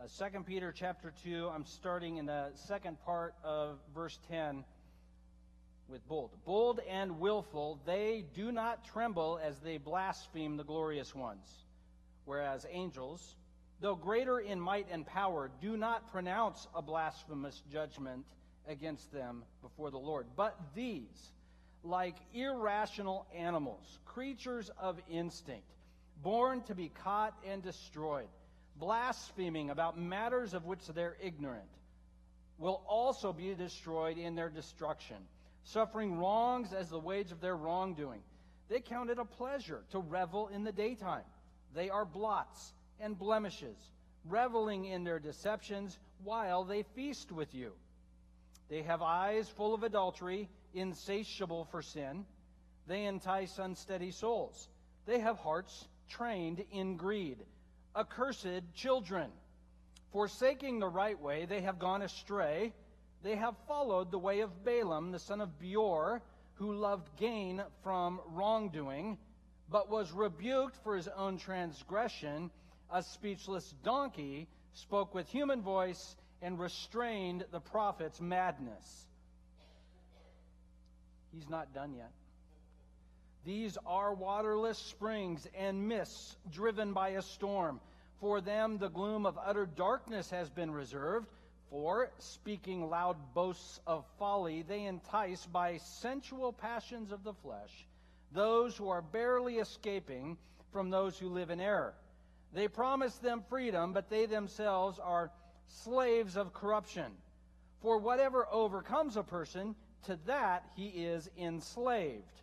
Uh, 2 Peter chapter 2, I'm starting in the second part of verse 10 with bold. Bold and willful, they do not tremble as they blaspheme the glorious ones, whereas angels, though greater in might and power, do not pronounce a blasphemous judgment against them before the Lord. But these, like irrational animals, creatures of instinct, born to be caught and destroyed, blaspheming about matters of which they're ignorant, will also be destroyed in their destruction, suffering wrongs as the wage of their wrongdoing. They count it a pleasure to revel in the daytime. They are blots and blemishes, reveling in their deceptions while they feast with you. They have eyes full of adultery, insatiable for sin. They entice unsteady souls. They have hearts trained in greed accursed children. Forsaking the right way, they have gone astray. They have followed the way of Balaam, the son of Beor, who loved gain from wrongdoing, but was rebuked for his own transgression. A speechless donkey spoke with human voice and restrained the prophet's madness. He's not done yet. These are waterless springs and mists driven by a storm. For them, the gloom of utter darkness has been reserved. For, speaking loud boasts of folly, they entice by sensual passions of the flesh those who are barely escaping from those who live in error. They promise them freedom, but they themselves are slaves of corruption. For whatever overcomes a person, to that he is enslaved.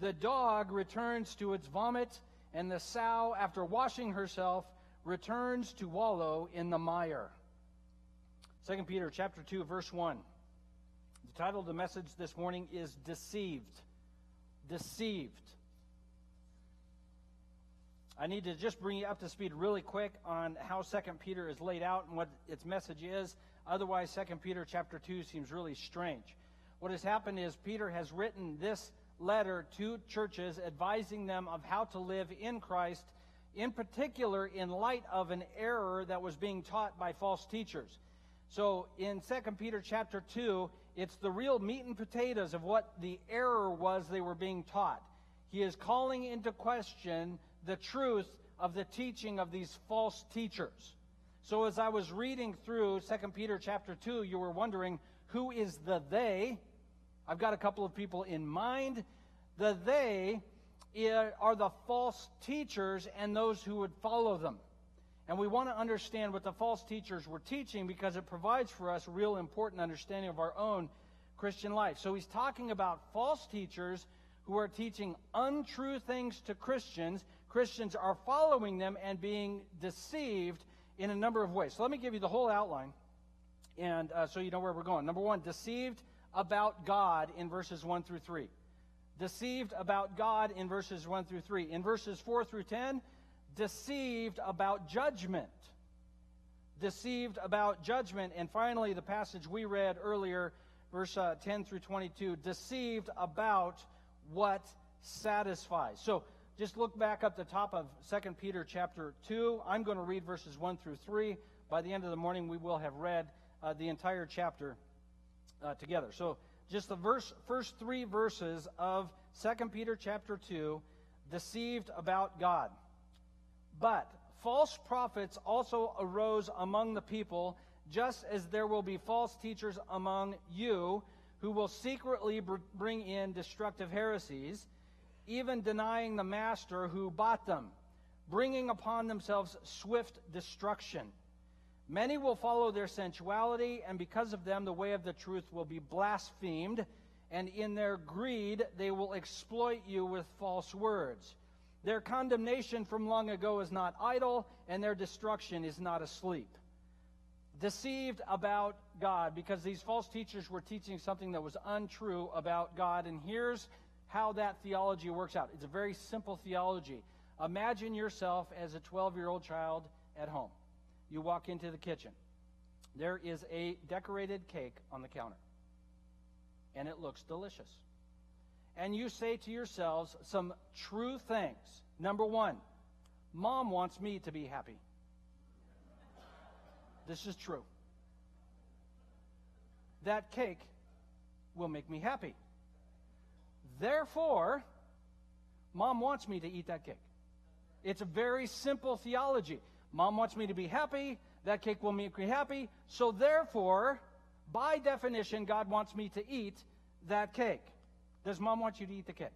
the dog returns to its vomit, and the sow, after washing herself, returns to wallow in the mire. 2 Peter chapter 2 verse 1. The title of the message this morning is deceived. Deceived. I need to just bring you up to speed really quick on how 2 Peter is laid out and what its message is. Otherwise 2 Peter chapter 2 seems really strange. What has happened is Peter has written this letter to churches advising them of how to live in Christ, in particular in light of an error that was being taught by false teachers. So in 2 Peter chapter 2, it's the real meat and potatoes of what the error was they were being taught. He is calling into question the truth of the teaching of these false teachers. So as I was reading through 2 Peter chapter 2, you were wondering who is the they? I've got a couple of people in mind. The they are the false teachers and those who would follow them. And we want to understand what the false teachers were teaching because it provides for us real important understanding of our own Christian life. So he's talking about false teachers who are teaching untrue things to Christians. Christians are following them and being deceived in a number of ways. So let me give you the whole outline, and uh, so you know where we're going. Number one, deceived about God in verses 1 through 3. Deceived about God in verses 1 through 3. In verses 4 through 10, deceived about judgment. Deceived about judgment. And finally, the passage we read earlier, verse uh, 10 through 22, deceived about what satisfies. So just look back up the top of 2 Peter chapter 2. I'm going to read verses 1 through 3. By the end of the morning, we will have read uh, the entire chapter uh, together. So just the verse, first three verses of 2 Peter chapter 2, deceived about God. But false prophets also arose among the people, just as there will be false teachers among you who will secretly br- bring in destructive heresies, even denying the master who bought them, bringing upon themselves swift destruction. Many will follow their sensuality, and because of them, the way of the truth will be blasphemed, and in their greed, they will exploit you with false words. Their condemnation from long ago is not idle, and their destruction is not asleep. deceived about God because these false teachers were teaching something that was untrue about God. And here's how that theology works out it's a very simple theology. Imagine yourself as a 12 year old child at home. You walk into the kitchen, there is a decorated cake on the counter, and it looks delicious. And you say to yourselves some true things. Number one, Mom wants me to be happy. This is true. That cake will make me happy. Therefore, mom wants me to eat that cake. It's a very simple theology. Mom wants me to be happy. That cake will make me happy. So, therefore, by definition, God wants me to eat that cake. Does mom want you to eat the cake?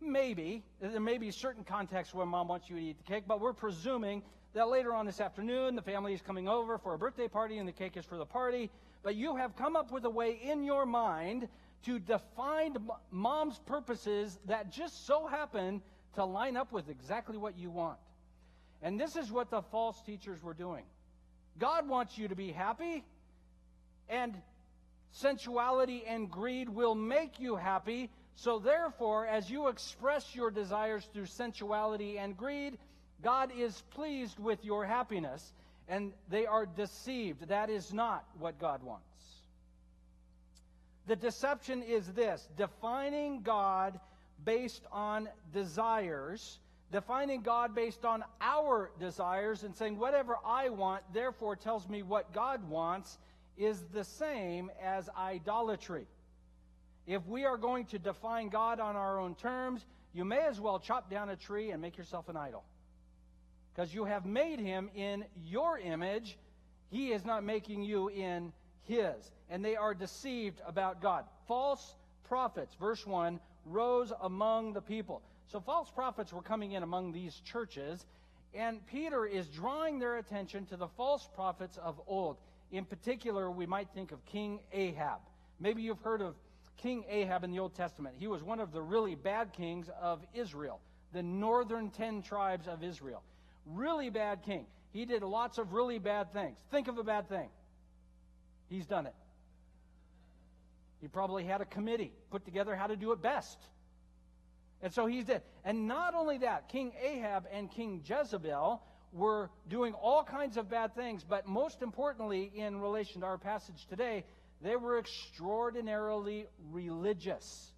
Maybe. There may be certain contexts where mom wants you to eat the cake, but we're presuming that later on this afternoon the family is coming over for a birthday party and the cake is for the party. But you have come up with a way in your mind to define mom's purposes that just so happen to line up with exactly what you want. And this is what the false teachers were doing. God wants you to be happy, and sensuality and greed will make you happy. So, therefore, as you express your desires through sensuality and greed, God is pleased with your happiness, and they are deceived. That is not what God wants. The deception is this defining God based on desires, defining God based on our desires, and saying, whatever I want, therefore tells me what God wants, is the same as idolatry. If we are going to define God on our own terms, you may as well chop down a tree and make yourself an idol. Because you have made him in your image, he is not making you in his. And they are deceived about God. False prophets, verse 1, rose among the people. So false prophets were coming in among these churches, and Peter is drawing their attention to the false prophets of old. In particular, we might think of King Ahab. Maybe you've heard of King Ahab in the Old Testament. He was one of the really bad kings of Israel, the northern ten tribes of Israel. Really bad king. He did lots of really bad things. Think of a bad thing. He's done it. He probably had a committee put together how to do it best. And so he's dead. And not only that, King Ahab and King Jezebel were doing all kinds of bad things, but most importantly, in relation to our passage today, they were extraordinarily religious.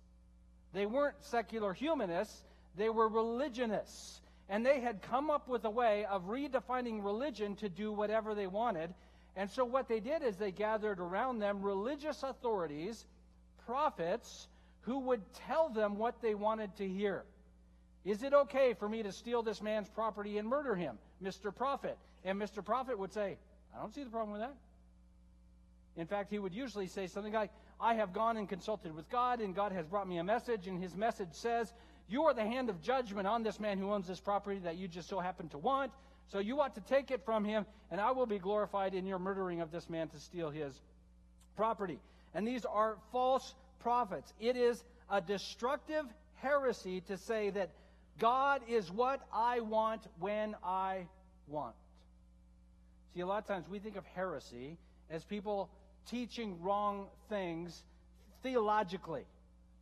They weren't secular humanists, they were religionists. And they had come up with a way of redefining religion to do whatever they wanted. And so what they did is they gathered around them religious authorities, prophets, who would tell them what they wanted to hear. Is it okay for me to steal this man's property and murder him, Mr. Prophet? And Mr. Prophet would say, I don't see the problem with that. In fact, he would usually say something like, I have gone and consulted with God, and God has brought me a message, and his message says, You are the hand of judgment on this man who owns this property that you just so happen to want. So you ought to take it from him, and I will be glorified in your murdering of this man to steal his property. And these are false prophets. It is a destructive heresy to say that God is what I want when I want. See, a lot of times we think of heresy as people teaching wrong things theologically,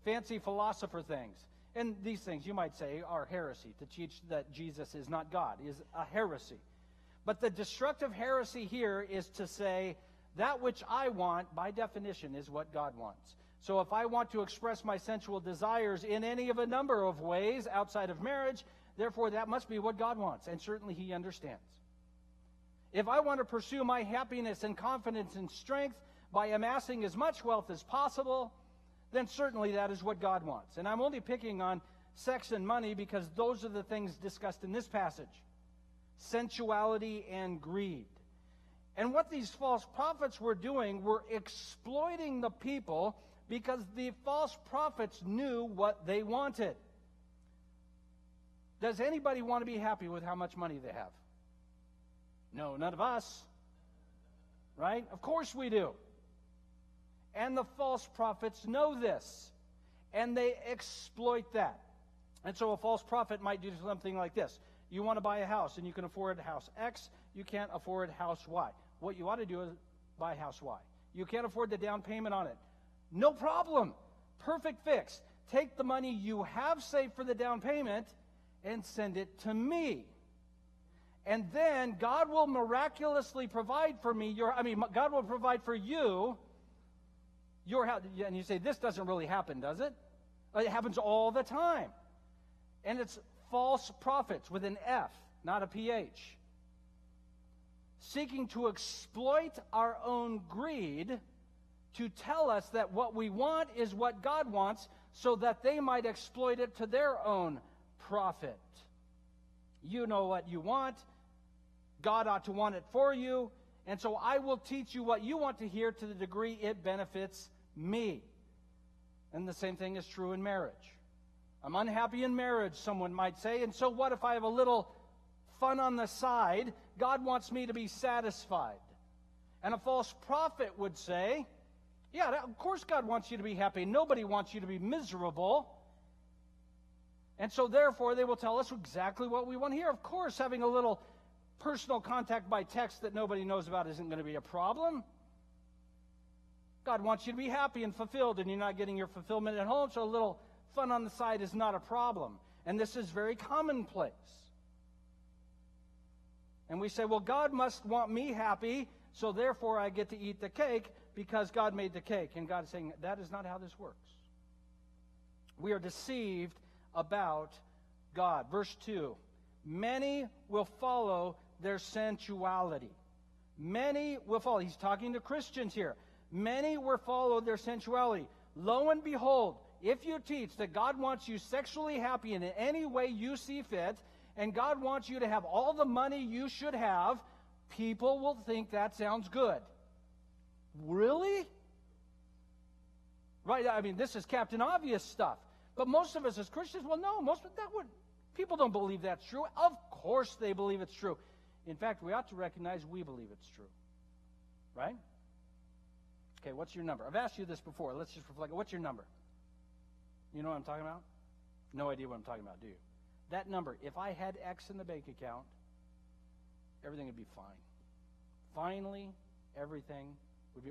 fancy philosopher things. And these things, you might say, are heresy. To teach that Jesus is not God is a heresy. But the destructive heresy here is to say, that which I want, by definition, is what God wants. So if I want to express my sensual desires in any of a number of ways outside of marriage, therefore that must be what God wants. And certainly He understands. If I want to pursue my happiness and confidence and strength by amassing as much wealth as possible, then certainly that is what God wants. And I'm only picking on sex and money because those are the things discussed in this passage sensuality and greed. And what these false prophets were doing were exploiting the people because the false prophets knew what they wanted. Does anybody want to be happy with how much money they have? No, none of us. Right? Of course we do. And the false prophets know this. And they exploit that. And so a false prophet might do something like this You want to buy a house and you can afford house X, you can't afford house Y. what you ought to do is buy house Y. You can't afford the down payment on it. No problem. Perfect fix. Take the money you have saved for the down payment and send it to me. And then God will miraculously provide for me your I mean God will provide for you your house. And you say this doesn't really happen, does it? Uh, it happens all the time. And it's false prophets with an F, not a PH. Seeking to exploit our own greed to tell us that what we want is what God wants so that they might exploit it to their own profit. You know what you want. God ought to want it for you. And so I will teach you what you want to hear to the degree it benefits me. And the same thing is true in marriage. I'm unhappy in marriage, someone might say. And so what if I have a little fun on the side? God wants me to be satisfied. And a false prophet would say, Yeah, of course God wants you to be happy. Nobody wants you to be miserable. And so, therefore, they will tell us exactly what we want to hear. Of course, having a little personal contact by text that nobody knows about isn't going to be a problem. God wants you to be happy and fulfilled, and you're not getting your fulfillment at home, so a little fun on the side is not a problem. And this is very commonplace. And we say, well, God must want me happy, so therefore I get to eat the cake because God made the cake. And God is saying, that is not how this works. We are deceived about God. Verse 2 Many will follow their sensuality. Many will follow. He's talking to Christians here. Many will follow their sensuality. Lo and behold, if you teach that God wants you sexually happy in any way you see fit, and God wants you to have all the money you should have, people will think that sounds good. Really? Right? I mean, this is Captain Obvious stuff. But most of us as Christians, well, no, most of that would people don't believe that's true. Of course they believe it's true. In fact, we ought to recognize we believe it's true. Right? Okay, what's your number? I've asked you this before. Let's just reflect. What's your number? You know what I'm talking about? No idea what I'm talking about, do you? That number, if I had X in the bank account, everything would be fine. Finally, everything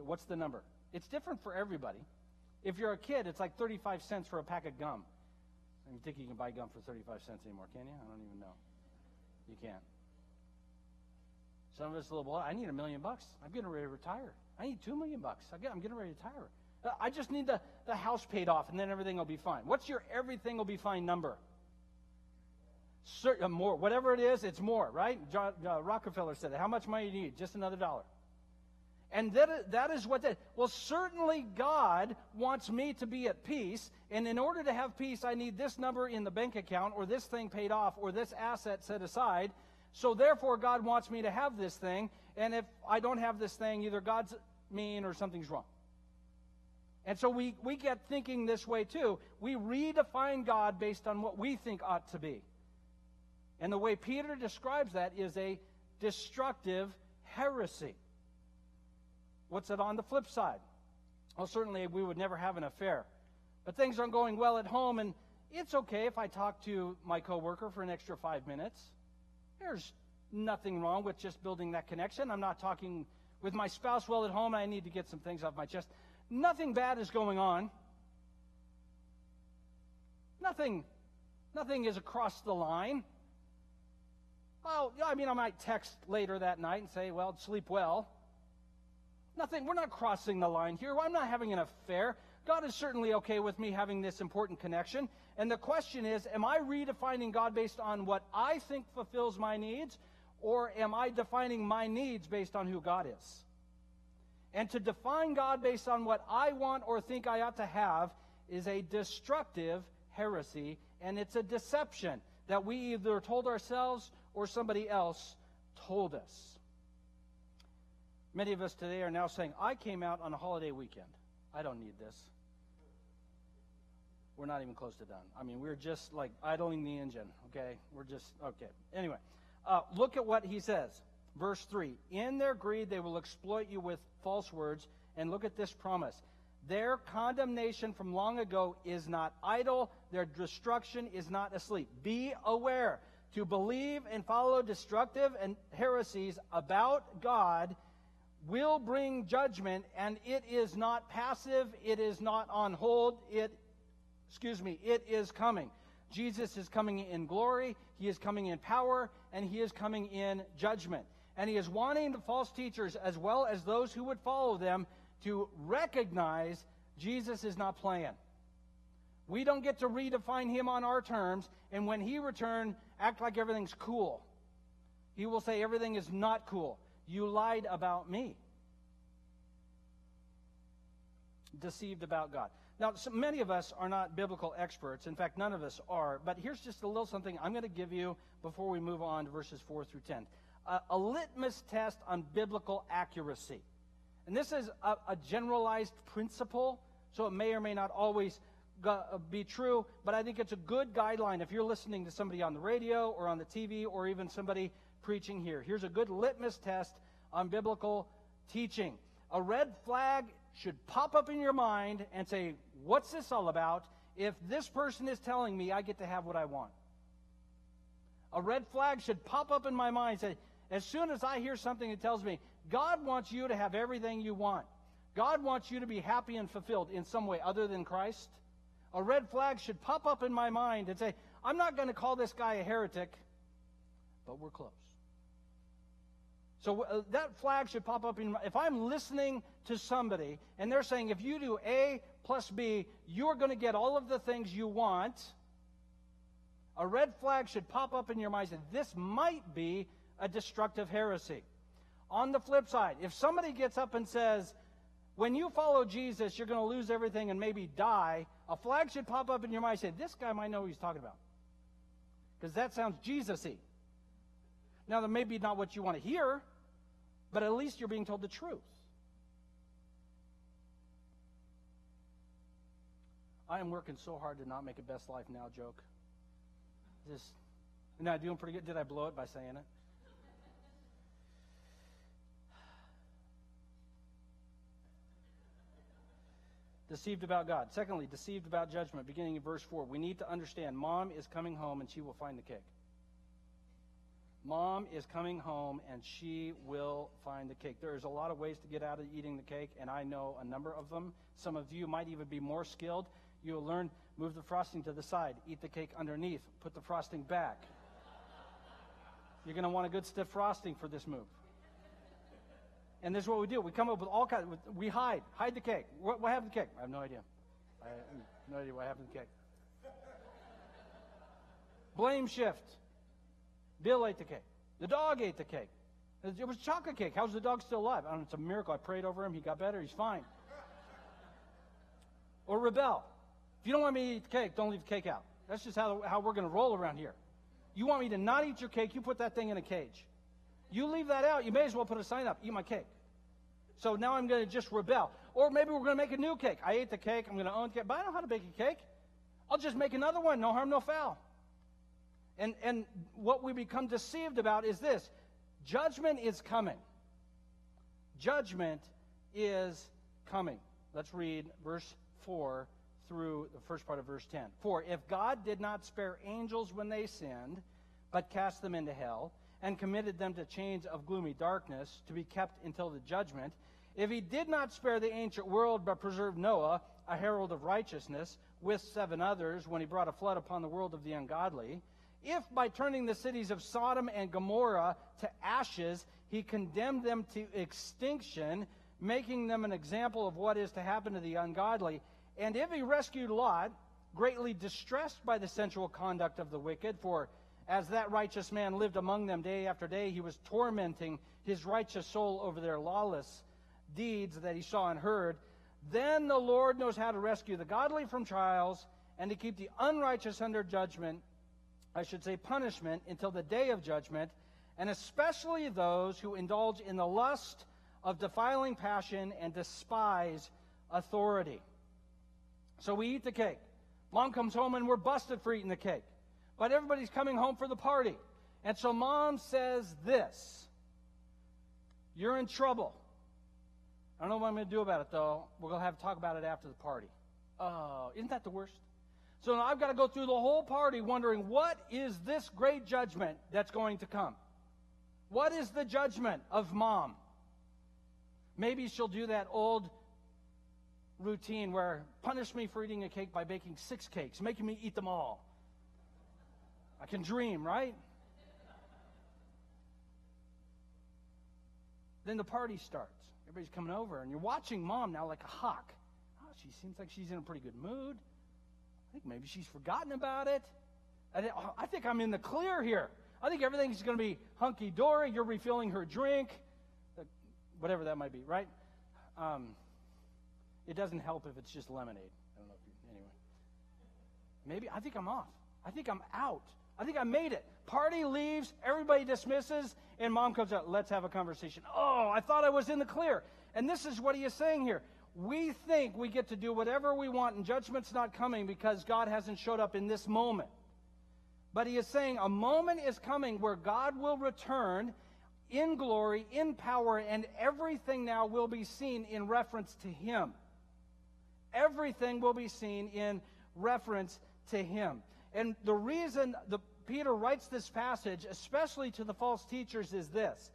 What's the number? It's different for everybody. If you're a kid, it's like 35 cents for a pack of gum. I you think you can buy gum for 35 cents anymore, can you? I don't even know. You can't. Some of us a little boy, I need a million bucks. I'm getting ready to retire. I need two million bucks. I am getting ready to retire. Uh, I just need the, the house paid off, and then everything will be fine. What's your everything will be fine number? Certain, uh, more. Whatever it is, it's more, right? John, uh, Rockefeller said it. How much money do you need? Just another dollar. And that, that is what that, well, certainly God wants me to be at peace. And in order to have peace, I need this number in the bank account, or this thing paid off, or this asset set aside. So therefore, God wants me to have this thing. And if I don't have this thing, either God's mean or something's wrong. And so we, we get thinking this way too. We redefine God based on what we think ought to be. And the way Peter describes that is a destructive heresy. What's it on the flip side? Well, certainly we would never have an affair. But things aren't going well at home, and it's okay if I talk to my coworker for an extra five minutes. There's nothing wrong with just building that connection. I'm not talking with my spouse well at home, I need to get some things off my chest. Nothing bad is going on. Nothing, nothing is across the line. Well, I mean, I might text later that night and say, well, sleep well. Nothing, we're not crossing the line here. I'm not having an affair. God is certainly okay with me having this important connection. And the question is, am I redefining God based on what I think fulfills my needs, or am I defining my needs based on who God is? And to define God based on what I want or think I ought to have is a destructive heresy, and it's a deception that we either told ourselves or somebody else told us. Many of us today are now saying, I came out on a holiday weekend. I don't need this. We're not even close to done. I mean, we're just like idling the engine, okay? We're just, okay. Anyway, uh, look at what he says. Verse 3 In their greed, they will exploit you with false words. And look at this promise. Their condemnation from long ago is not idle, their destruction is not asleep. Be aware. To believe and follow destructive and heresies about God will bring judgment, and it is not passive, it is not on hold, it, excuse me, it is coming. Jesus is coming in glory, he is coming in power, and he is coming in judgment. And he is wanting the false teachers, as well as those who would follow them, to recognize Jesus is not playing. We don't get to redefine him on our terms, and when he returns, act like everything's cool. He will say everything is not cool. You lied about me. Deceived about God. Now, so many of us are not biblical experts. In fact, none of us are. But here's just a little something I'm going to give you before we move on to verses 4 through 10 a, litmus test on biblical accuracy. And this is a, a generalized principle, so it may or may not always uh, be true, but I think it's a good guideline if you're listening to somebody on the radio or on the TV or even somebody preaching here. Here's a good litmus test on biblical teaching. A red flag should pop up in your mind and say, What's this all about? If this person is telling me I get to have what I want. A red flag should pop up in my mind and say, As soon as I hear something that tells me, God wants you to have everything you want, God wants you to be happy and fulfilled in some way other than Christ, a red flag should pop up in my mind and say, I'm not going to call this guy a heretic, but we're close. So uh, that flag should pop up in my, if I'm listening to somebody and they're saying if you do A plus B, you're going to get all of the things you want. A red flag should pop up in your mind that this might be a destructive heresy. On the flip side, if somebody gets up and says, when you follow Jesus, you're going to lose everything and maybe die, a flag should pop up in your mind and say, this guy might know what he's talking about. Because that sounds Jesus y. Now, that may be not what you want to hear, but at least you're being told the truth. I am working so hard to not make a best life now joke. Just, not doing pretty good. Did I blow it by saying it? deceived about God. Secondly, deceived about judgment, beginning in verse 4. We need to understand mom is coming home and she will find the cake. Mom is coming home and she will find the cake. There's a lot of ways to get out of eating the cake, and I know a number of them. Some of you might even be more skilled. You'll learn move the frosting to the side, eat the cake underneath, put the frosting back. You're going to want a good stiff frosting for this move. And this is what we do. We come up with all kinds. Of, we hide, hide the cake. What, what happened to the cake? I have no idea. I have no idea what happened to the cake. Blame shift. Bill ate the cake. The dog ate the cake. It was chocolate cake. How's the dog still alive? I don't know, it's a miracle. I prayed over him. He got better. He's fine. Or rebel. If you don't want me to eat the cake, don't leave the cake out. That's just how, how we're going to roll around here. You want me to not eat your cake, you put that thing in a cage. You leave that out, you may as well put a sign up, eat my cake. So now I'm going to just rebel. Or maybe we're going to make a new cake. I ate the cake, I'm going to own the cake, but I know how to bake a cake. I'll just make another one, no harm, no foul. And, and what we become deceived about is this judgment is coming. Judgment is coming. Let's read verse 4 through the first part of verse 10. For if God did not spare angels when they sinned, but cast them into hell, and committed them to chains of gloomy darkness to be kept until the judgment, if he did not spare the ancient world but preserved Noah, a herald of righteousness, with seven others, when he brought a flood upon the world of the ungodly, if by turning the cities of Sodom and Gomorrah to ashes, he condemned them to extinction, making them an example of what is to happen to the ungodly, and if he rescued Lot, greatly distressed by the sensual conduct of the wicked, for as that righteous man lived among them day after day, he was tormenting his righteous soul over their lawless deeds that he saw and heard. Then the Lord knows how to rescue the godly from trials and to keep the unrighteous under judgment I should say, punishment until the day of judgment, and especially those who indulge in the lust of defiling passion and despise authority. So we eat the cake. Mom comes home and we're busted for eating the cake. But everybody's coming home for the party. And so mom says this You're in trouble. I don't know what I'm going to do about it, though. We're going to have to talk about it after the party. Oh, isn't that the worst? So now I've got to go through the whole party wondering what is this great judgment that's going to come? What is the judgment of mom? Maybe she'll do that old routine where punish me for eating a cake by baking six cakes, making me eat them all. I can dream, right? Then the party starts. Everybody's coming over, and you're watching mom now like a hawk. Oh, she seems like she's in a pretty good mood. Think maybe she's forgotten about it. I think I'm in the clear here. I think everything's going to be hunky dory. You're refilling her drink, whatever that might be, right? Um, it doesn't help if it's just lemonade. I don't know if you, anyway. Maybe, I think I'm off. I think I'm out. I think I made it. Party leaves, everybody dismisses, and mom comes out. Let's have a conversation. Oh, I thought I was in the clear. And this is what he is saying here. We think we get to do whatever we want, and judgment's not coming because God hasn't showed up in this moment. But he is saying a moment is coming where God will return in glory, in power, and everything now will be seen in reference to him. Everything will be seen in reference to him. And the reason the, Peter writes this passage, especially to the false teachers, is this.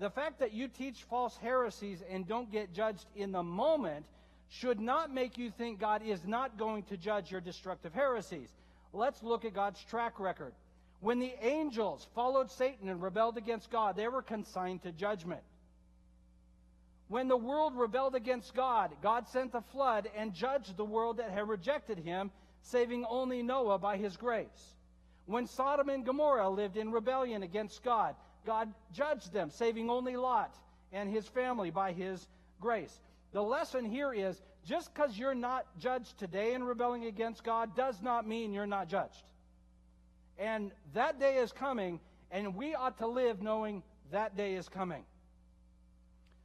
The fact that you teach false heresies and don't get judged in the moment should not make you think God is not going to judge your destructive heresies. Let's look at God's track record. When the angels followed Satan and rebelled against God, they were consigned to judgment. When the world rebelled against God, God sent a flood and judged the world that had rejected him, saving only Noah by his grace. When Sodom and Gomorrah lived in rebellion against God, God judged them, saving only Lot and his family by his grace. The lesson here is just because you're not judged today in rebelling against God does not mean you're not judged. And that day is coming, and we ought to live knowing that day is coming.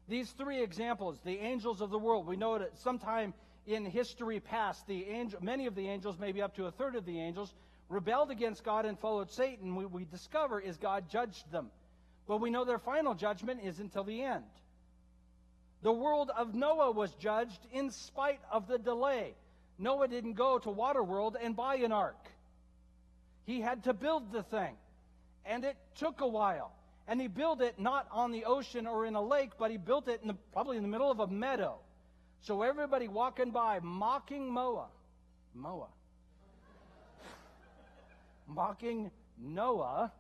These three examples, the angels of the world, we know that sometime in history past, the angel, many of the angels, maybe up to a third of the angels, rebelled against God and followed Satan. We, we discover is God judged them. But we know their final judgment is until the end. The world of Noah was judged in spite of the delay. Noah didn't go to Waterworld and buy an ark. He had to build the thing, and it took a while. And he built it not on the ocean or in a lake, but he built it in the, probably in the middle of a meadow. So everybody walking by mocking Noah, Noah, mocking Noah,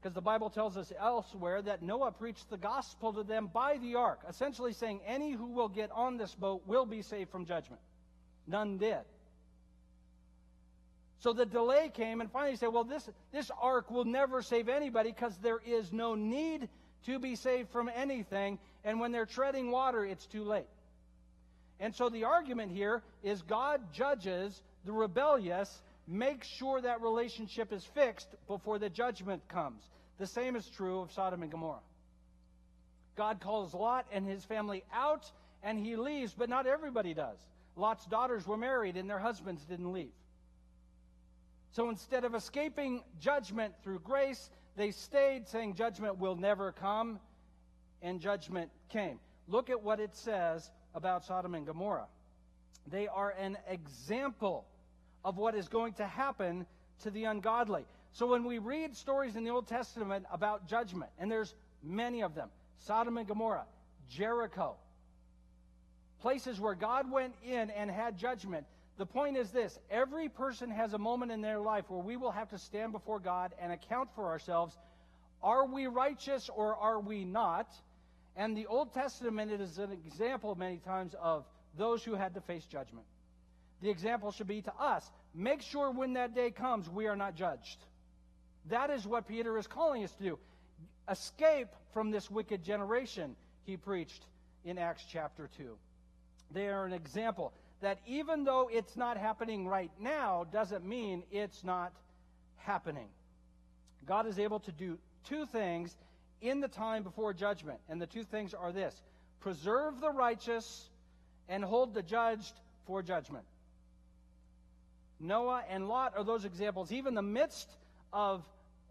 because the Bible tells us elsewhere that Noah preached the gospel to them by the ark, essentially saying any who will get on this boat will be saved from judgment. None did. So the delay came, and finally he said, Well, this, this ark will never save anybody because there is no need to be saved from anything. And when they're treading water, it's too late. And so the argument here is God judges the rebellious make sure that relationship is fixed before the judgment comes. The same is true of Sodom and Gomorrah. God calls Lot and his family out, and he leaves, but not everybody does. Lot's daughters were married, and their husbands didn't leave. So instead of escaping judgment through grace, they stayed saying judgment will never come, and judgment came. Look at what it says about Sodom and Gomorrah. They are an example of what is going to happen to the ungodly. So when we read stories in the Old Testament about judgment, and there's many of them Sodom and Gomorrah, Jericho, places where God went in and had judgment. The point is this every person has a moment in their life where we will have to stand before God and account for ourselves. Are we righteous or are we not? And the Old Testament is an example many times of those who had to face judgment the example should be to us. Make sure when that day comes, we are not judged. That is what Peter is calling us to do. Escape from this wicked generation, he preached in Acts chapter 2. They are an example that even though it's not happening right now, doesn't mean it's not happening. God is able to do two things in the time before judgment. And the two things are this preserve the righteous and hold the judged for judgment. Noah and Lot are those examples. Even the midst of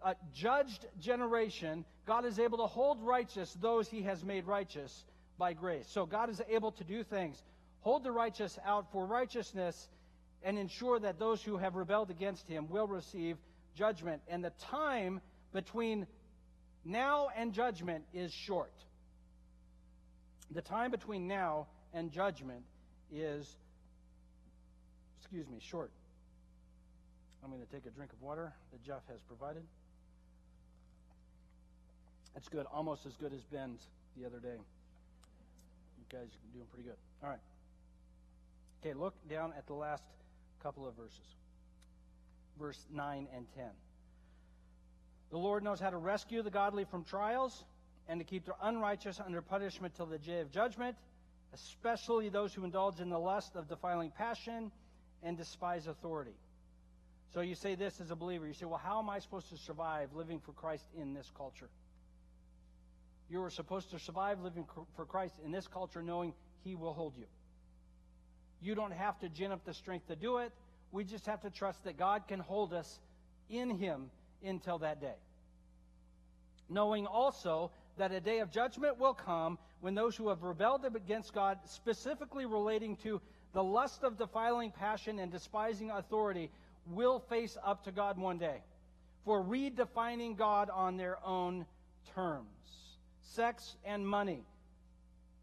a judged generation, God is able to hold righteous those he has made righteous by grace. So God is able to do things, hold the righteous out for righteousness, and ensure that those who have rebelled against him will receive judgment. And the time between now and judgment is short. The time between now and judgment is, excuse me, short. I'm going to take a drink of water that Jeff has provided. It's good, almost as good as Ben's the other day. You guys are doing pretty good. All right. Okay, look down at the last couple of verses verse 9 and 10. The Lord knows how to rescue the godly from trials and to keep the unrighteous under punishment till the day of judgment, especially those who indulge in the lust of defiling passion and despise authority. So you say this as a believer. You say, well, how am I supposed to survive living for Christ in this culture? You are supposed to survive living for Christ in this culture knowing He will hold you. You don't have to gin up the strength to do it. We just have to trust that God can hold us in Him until that day. Knowing also that a day of judgment will come when those who have rebelled against God, specifically relating to the lust of defiling passion and despising authority, will face up to God one day for redefining God on their own terms. Sex and money,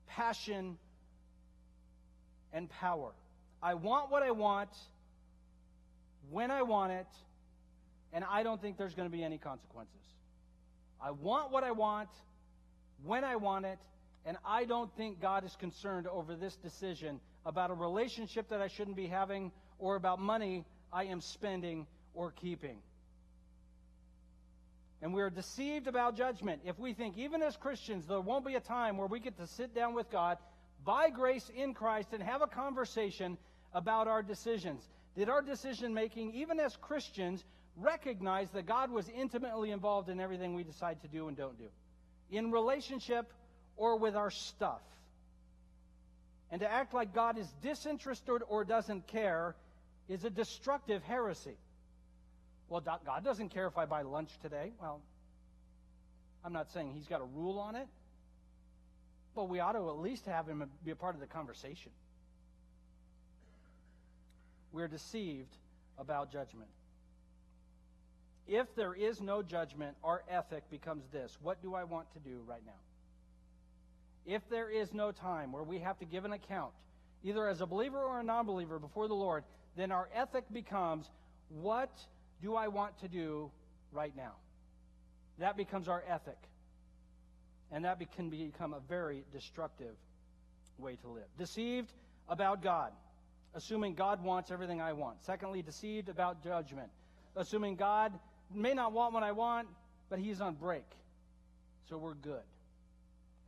passion and power. I want what I want when I want it, and I don't think there's going to be any consequences. I want what I want when I want it, and I don't think God is concerned over this decision about a relationship that I shouldn't be having or about money I am spending or keeping. And we are deceived about judgment if we think, even as Christians, there won't be a time where we get to sit down with God by grace in Christ and have a conversation about our decisions. Did our decision making, even as Christians, recognize that God was intimately involved in everything we decide to do and don't do? In relationship or with our stuff? And to act like God is disinterested or doesn't care is a destructive heresy. Well, God doesn't care if I buy lunch today. Well, I'm not saying He's got a rule on it, but we ought to at least have Him be a part of the conversation we're deceived about judgment. If there is no judgment, our ethic becomes this What do I want to do right now? If there is no time where we have to give an account, either as a believer or a non believer before the Lord, then our ethic becomes What do I want to do right now? That becomes our ethic. And that can become a very destructive way to live. Deceived about God assuming God wants everything I want. Secondly, deceived about judgment, assuming God may not want what I want, but He's on break. So we're good.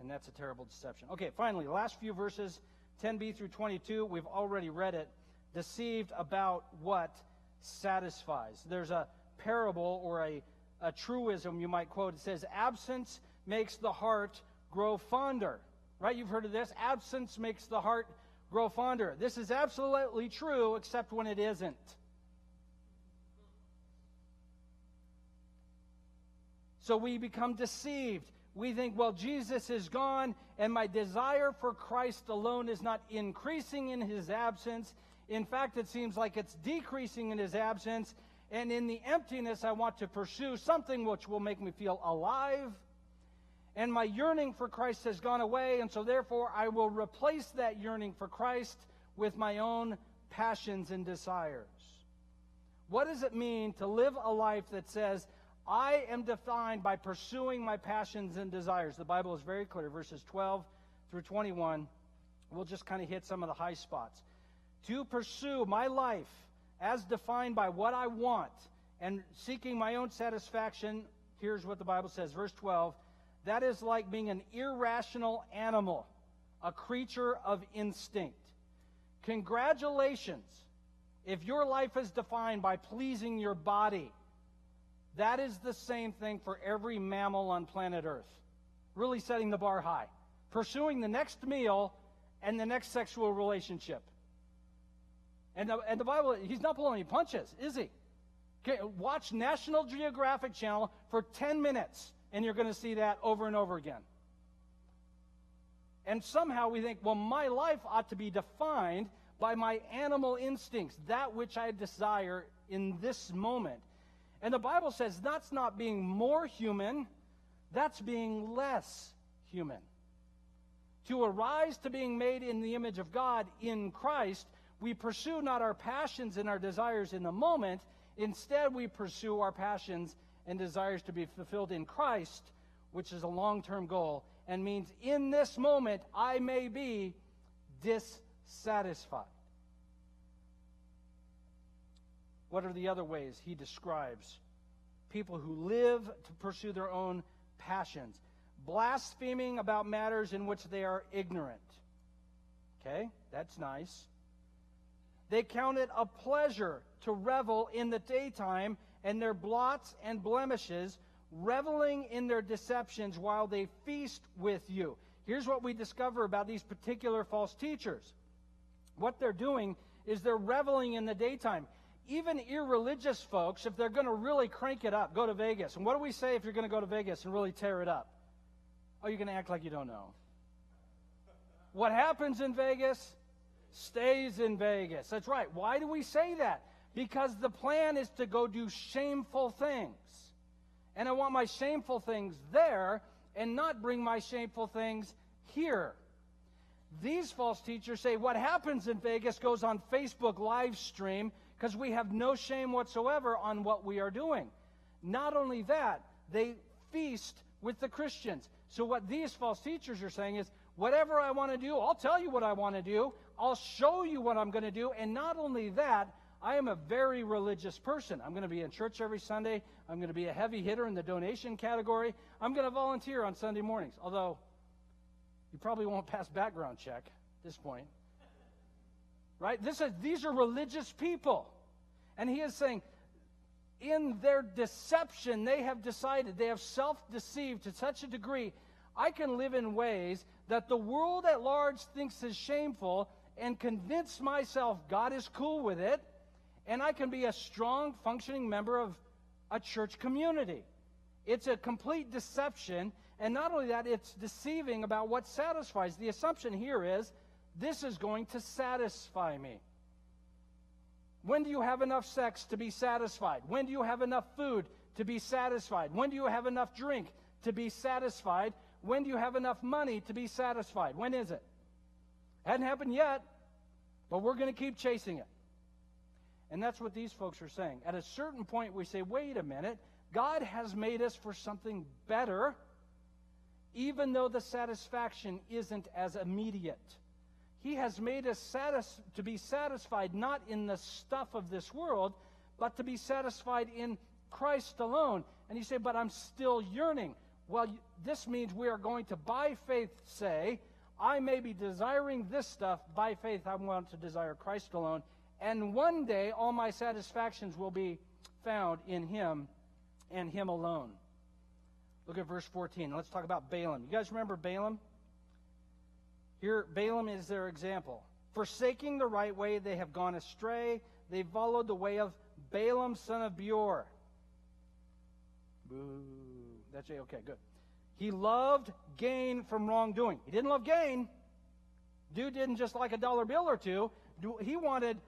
And that's a terrible deception. Okay, finally, last few verses, 10b through 22, we've already read it. Deceived about what satisfies. There's a parable or a, a truism you might quote. It says, Absence makes the heart grow fonder. Right? You've heard of this. Absence makes the heart grow fonder. This is absolutely true, except when it isn't. So we become deceived. We think, well, Jesus is gone, and my desire for Christ alone is not increasing in his absence. In fact, it seems like it's decreasing in his absence. And in the emptiness, I want to pursue something which will make me feel alive and my yearning for Christ has gone away, and so therefore I will replace that yearning for Christ with my own passions and desires. What does it mean to live a life that says, I am defined by pursuing my passions and desires? The Bible is very clear, verses 12 through 21. We'll just kind of hit some of the high spots. To pursue my life as defined by what I want and seeking my own satisfaction, here's what the Bible says, verse 12 that is like being an irrational animal, a creature of instinct. Congratulations. If your life is defined by pleasing your body, that is the same thing for every mammal on planet Earth. Really setting the bar high. Pursuing the next meal and the next sexual relationship. And the, and the Bible, he's not pulling any punches, is he? Okay, watch National Geographic Channel for 10 minutes and you're going to see that over and over again. And somehow we think, well, my life ought to be defined by my animal instincts, that which I desire in this moment. And the Bible says that's not being more human, that's being less human. To arise to being made in the image of God in Christ, we pursue not our passions and our desires in the moment. Instead, we pursue our passions and desires to be fulfilled in Christ, which is a long term goal and means in this moment I may be dissatisfied. What are the other ways he describes people who live to pursue their own passions? Blaspheming about matters in which they are ignorant. Okay, that's nice. They count it a pleasure to revel in the daytime and their blots and blemishes, reveling in their deceptions while they feast with you. Here's what we discover about these particular false teachers. What they're doing is they're reveling in the daytime. Even irreligious folks, if they're going to really crank it up, go to Vegas. And what do we say if you're going to go to Vegas and really tear it up? Oh, you're going to act like you don't know. What happens in Vegas stays in Vegas. That's right. Why do we say that? Because the plan is to go do shameful things. And I want my shameful things there and not bring my shameful things here. These false teachers say what happens in Vegas goes on Facebook live stream because we have no shame whatsoever on what we are doing. Not only that, they feast with the Christians. So, what these false teachers are saying is, whatever I want to do, I'll tell you what I want to do. I'll show you what I'm going to do. And not only that, I am a very religious person. I'm going to be in church every Sunday. I'm going to be a heavy hitter in the donation category. I'm going to volunteer on Sunday mornings, although you probably won't pass background check at this point. Right? This is, these are religious people. And he is saying, in their deception, they have decided, they have self deceived to such a degree, I can live in ways that the world at large thinks is shameful and convince myself God is cool with it, and I can be a strong, functioning member of a church community. It's a complete deception, and not only that, it's deceiving about what satisfies. The assumption here is this is going to satisfy me. When do you have enough sex to be satisfied? When do you have enough food to be satisfied? When do you have enough drink to be satisfied? When do you have enough money to be satisfied? When is it? Hadn't happened yet, but we're going to keep chasing it. And that's what these folks are saying. At a certain point, we say, wait a minute, God has made us for something better, even though the satisfaction isn't as immediate. He has made us satis- to be satisfied not in the stuff of this world, but to be satisfied in Christ alone. And you say, but I'm still yearning. Well, this means we are going to, by faith, say, I may be desiring this stuff. By faith, I want to desire Christ alone. And one day, all my satisfactions will be found in Him and Him alone. Look at verse 14. Let's talk about Balaam. You guys remember Balaam? Here, Balaam is their example. Forsaking the right way, they have gone astray. They followed the way of Balaam, son of Beor. Boo. That's it. Okay, good. He loved gain from wrongdoing. He didn't love gain. Dude didn't just like a dollar bill or two. He wanted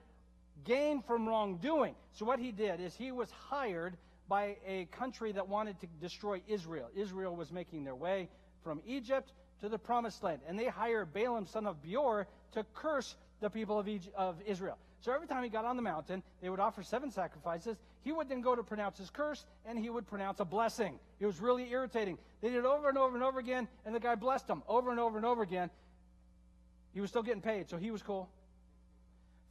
gain from wrongdoing. So what he did is he was hired by a country that wanted to destroy Israel. Israel was making their way from Egypt to the promised land. And they hired Balaam, son of Beor, to curse the people of, Egypt, of Israel. So every time he got on the mountain, they would offer seven sacrifices. He would then go to pronounce his curse, and he would pronounce a blessing. It was really irritating. They did it over and over and over again, and the guy blessed them over and over and over again. He was still getting paid, so he was cool.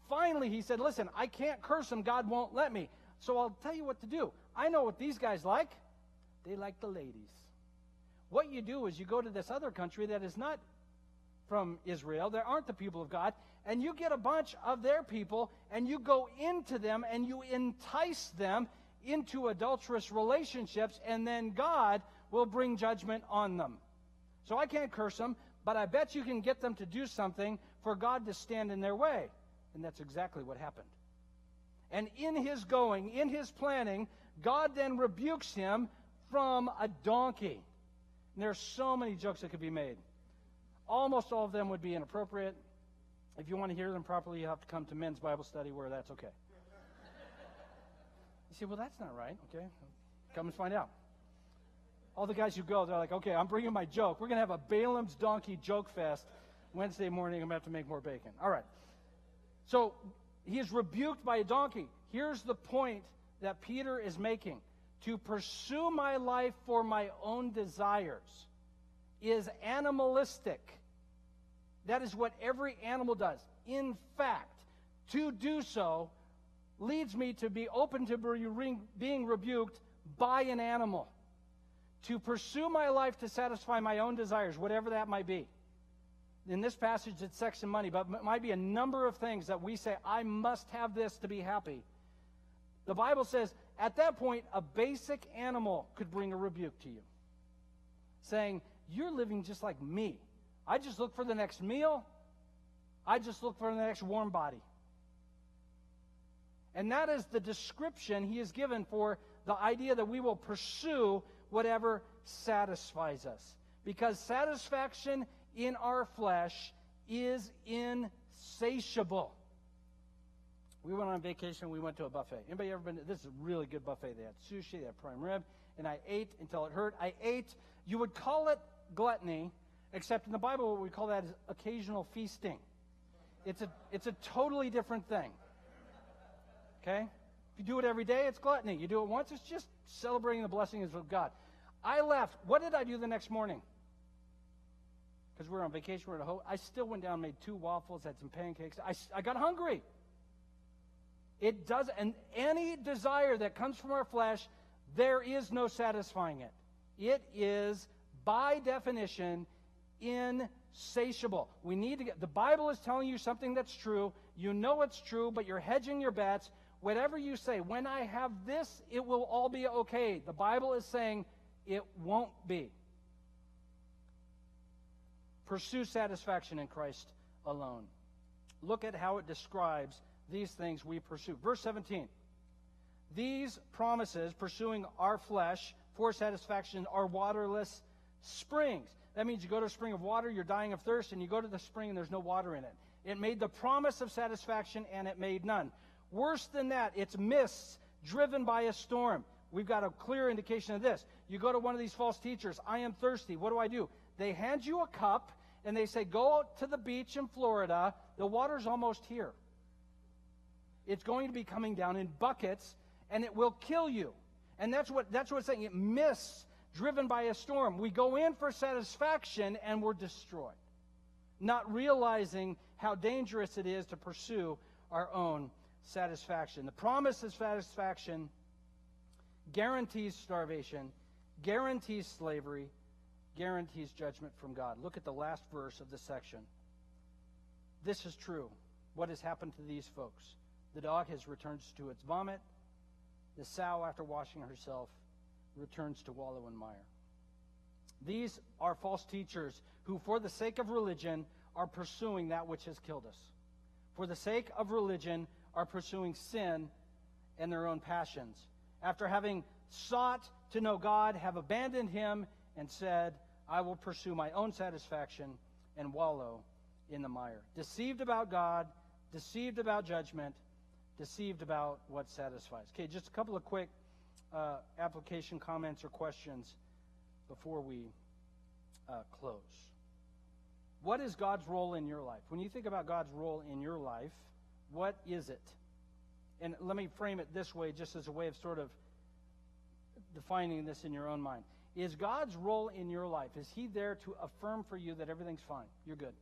Finally, he said, Listen, I can't curse him. God won't let me. So I'll tell you what to do. I know what these guys like. They like the ladies. What you do is you go to this other country that is not from Israel, there aren't the people of God, and you get a bunch of their people and you go into them and you entice them into adulterous relationships, and then God will bring judgment on them. So I can't curse them, but I bet you can get them to do something for God to stand in their way. And that's exactly what happened. And in his going, in his planning, God then rebukes him from a donkey. And there are so many jokes that could be made. Almost all of them would be inappropriate. If you want to hear them properly, you have to come to men's Bible study where that's okay. You say, well, that's not right. Okay. Come and find out. All the guys who go, they're like, okay, I'm bringing my joke. We're going to have a Balaam's donkey joke fest Wednesday morning, I'm going to have to make more bacon. All right. So he is rebuked by a donkey. Here's the point that Peter is making to pursue my life for my own desires is animalistic. That is what every animal does. In fact, to do so leads me to be open to being rebuked by an animal. To pursue my life to satisfy my own desires, whatever that might be. In this passage, it's sex and money, but it might be a number of things that we say, I must have this to be happy. The Bible says at that point, a basic animal could bring a rebuke to you, saying, You're living just like me. I just look for the next meal, I just look for the next warm body. And that is the description he has given for the idea that we will pursue whatever satisfies us. Because satisfaction in our flesh is insatiable. We went on vacation. We went to a buffet. Anybody ever been? To, this is a really good buffet. They had sushi, they had prime rib, and I ate until it hurt. I ate. You would call it gluttony, except in the Bible, what we call that is occasional feasting. It's a it's a totally different thing. Okay, if you do it every day, it's gluttony. You do it once, it's just celebrating the blessings of God. I left. What did I do the next morning? Because we were on vacation, we were at a. I still went down, made two waffles, had some pancakes. I, I got hungry. It does, and any desire that comes from our flesh, there is no satisfying it. It is, by definition, insatiable. We need to get, the Bible is telling you something that's true. You know it's true, but you're hedging your bets. Whatever you say, when I have this, it will all be okay. The Bible is saying it won't be. Pursue satisfaction in Christ alone. Look at how it describes these things we pursue. Verse 17. These promises, pursuing our flesh for satisfaction, are waterless springs. That means you go to a spring of water, you're dying of thirst, and you go to the spring and there's no water in it. It made the promise of satisfaction and it made none. Worse than that, it's mists driven by a storm. We've got a clear indication of this. You go to one of these false teachers, I am thirsty. What do I do? They hand you a cup and they say, Go out to the beach in Florida. The water's almost here. It's going to be coming down in buckets, and it will kill you. And that's what that's what it's saying. It mists driven by a storm. We go in for satisfaction and we're destroyed. Not realizing how dangerous it is to pursue our own satisfaction. The promise of satisfaction guarantees starvation, guarantees slavery, guarantees judgment from God. Look at the last verse of this section. This is true. What has happened to these folks? The dog has returned to its vomit. The sow, after washing herself, returns to wallow in mire. These are false teachers who, for the sake of religion, are pursuing that which has killed us. For the sake of religion, are pursuing sin and their own passions. After having sought to know God, have abandoned Him and said, I will pursue my own satisfaction and wallow in the mire. Deceived about God, deceived about judgment, deceived about what satisfies. Okay, just a couple of quick uh, application comments or questions before we uh, close. What is God's role in your life? When you think about God's role in your life, what is it? And let me frame it this way, just as a way of sort of defining this in your own mind. Is God's role in your life, is He there to affirm for you that everything's fine? You're good.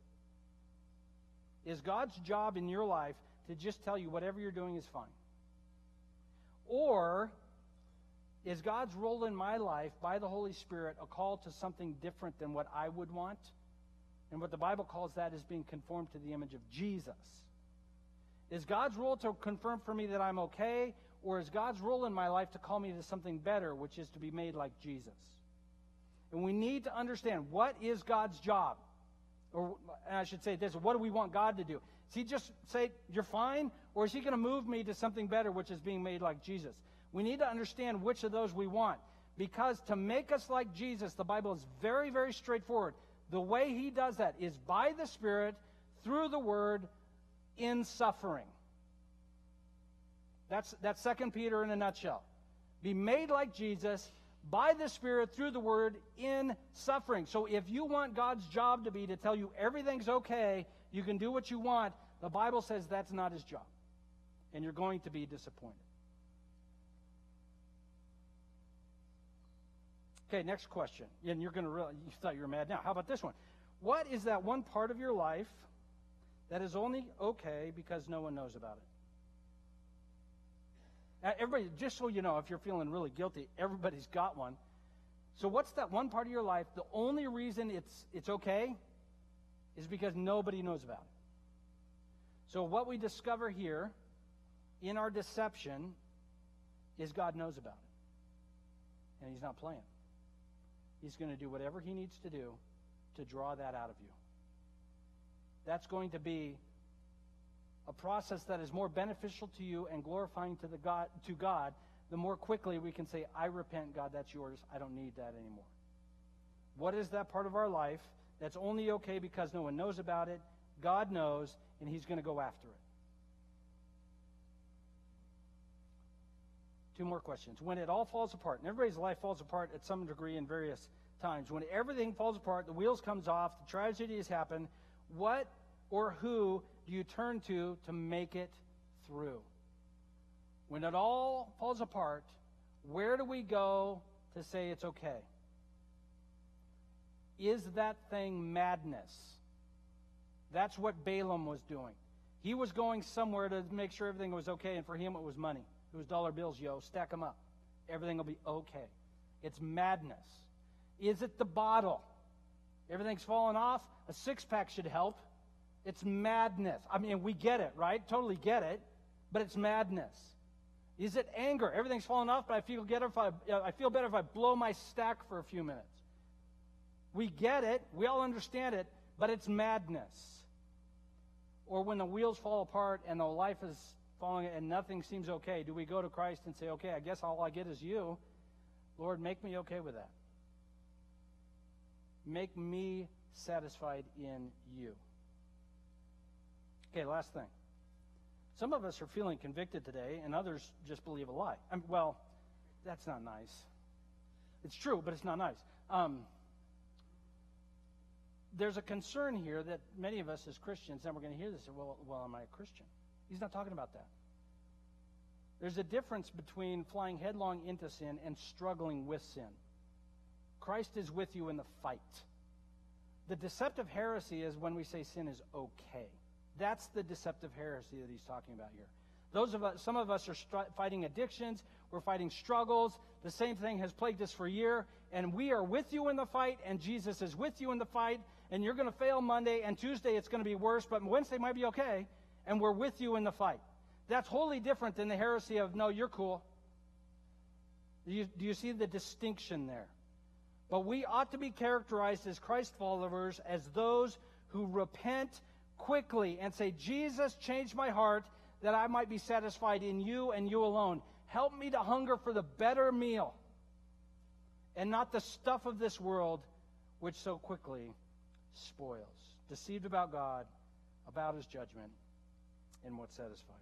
Is God's job in your life to just tell you whatever you're doing is fine? Or is God's role in my life by the Holy Spirit a call to something different than what I would want? And what the Bible calls that is being conformed to the image of Jesus. Is God's role to confirm for me that I'm okay? Or is God's role in my life to call me to something better, which is to be made like Jesus? And we need to understand what is God's job? Or I should say this, what do we want God to do? Is he just say, you're fine? Or is he going to move me to something better, which is being made like Jesus? We need to understand which of those we want. Because to make us like Jesus, the Bible is very, very straightforward. The way he does that is by the Spirit, through the Word, in suffering. That's, that's 2 Peter in a nutshell. Be made like Jesus by the Spirit through the Word in suffering. So if you want God's job to be to tell you everything's okay, you can do what you want, the Bible says that's not his job. And you're going to be disappointed. Okay, next question. And you're going to realize, you thought you were mad now. How about this one? What is that one part of your life that is only okay because no one knows about it? Now, everybody, just so you know, if you're feeling really guilty, everybody's got one. So, what's that one part of your life? The only reason it's it's okay is because nobody knows about it. So, what we discover here in our deception is God knows about it, and He's not playing. He's going to do whatever He needs to do to draw that out of you. That's going to be a process that is more beneficial to you and glorifying to the God to God, the more quickly we can say, I repent, God, that's yours. I don't need that anymore. What is that part of our life that's only okay because no one knows about it? God knows, and He's going to go after it. Two more questions. When it all falls apart, and everybody's life falls apart at some degree in various times, when everything falls apart, the wheels comes off, the tragedies happen, what or who do you turn to to make it through? When it all falls apart, where do we go to say it's okay? Is that thing madness? That's what Balaam was doing. He was going somewhere to make sure everything was okay, and for him it was money. Was dollar bills, yo. Stack them up. Everything will be okay. It's madness. Is it the bottle? Everything's falling off? A six pack should help. It's madness. I mean, we get it, right? Totally get it, but it's madness. Is it anger? Everything's falling off, but I feel better if I, uh, I feel better if I blow my stack for a few minutes. We get it. We all understand it, but it's madness. Or when the wheels fall apart and the life is falling and nothing seems okay, do we go to Christ and say, okay, I guess all I get is you? Lord, make me okay with that. Make me satisfied in you. Okay, last thing. Some of us are feeling convicted today, and others just believe a lie. I well, that's not nice. It's true, but it's not nice. Um, there's a concern here that many of us as Christians, and we're going to hear this, well, well, am I a Christian? He's not talking about that. There's a difference between flying headlong into sin and struggling with sin. Christ is with you in the fight. The deceptive heresy is when we say sin is okay. That's the deceptive heresy that he's talking about here. Those of us, some of us are str- fighting addictions. We're fighting struggles. The same thing has plagued us for a year. And we are with you in the fight, and Jesus is with you in the fight. And you're going to fail Monday, and Tuesday it's going to be worse, but Wednesday might be okay. And we're with you in the fight. That's wholly different than the heresy of, no, you're cool. Do you, do you see the distinction there? But we ought to be characterized as Christ followers as those who repent quickly and say, Jesus, change my heart that I might be satisfied in you and you alone. Help me to hunger for the better meal and not the stuff of this world which so quickly spoils. Deceived about God, about his judgment, and what satisfies.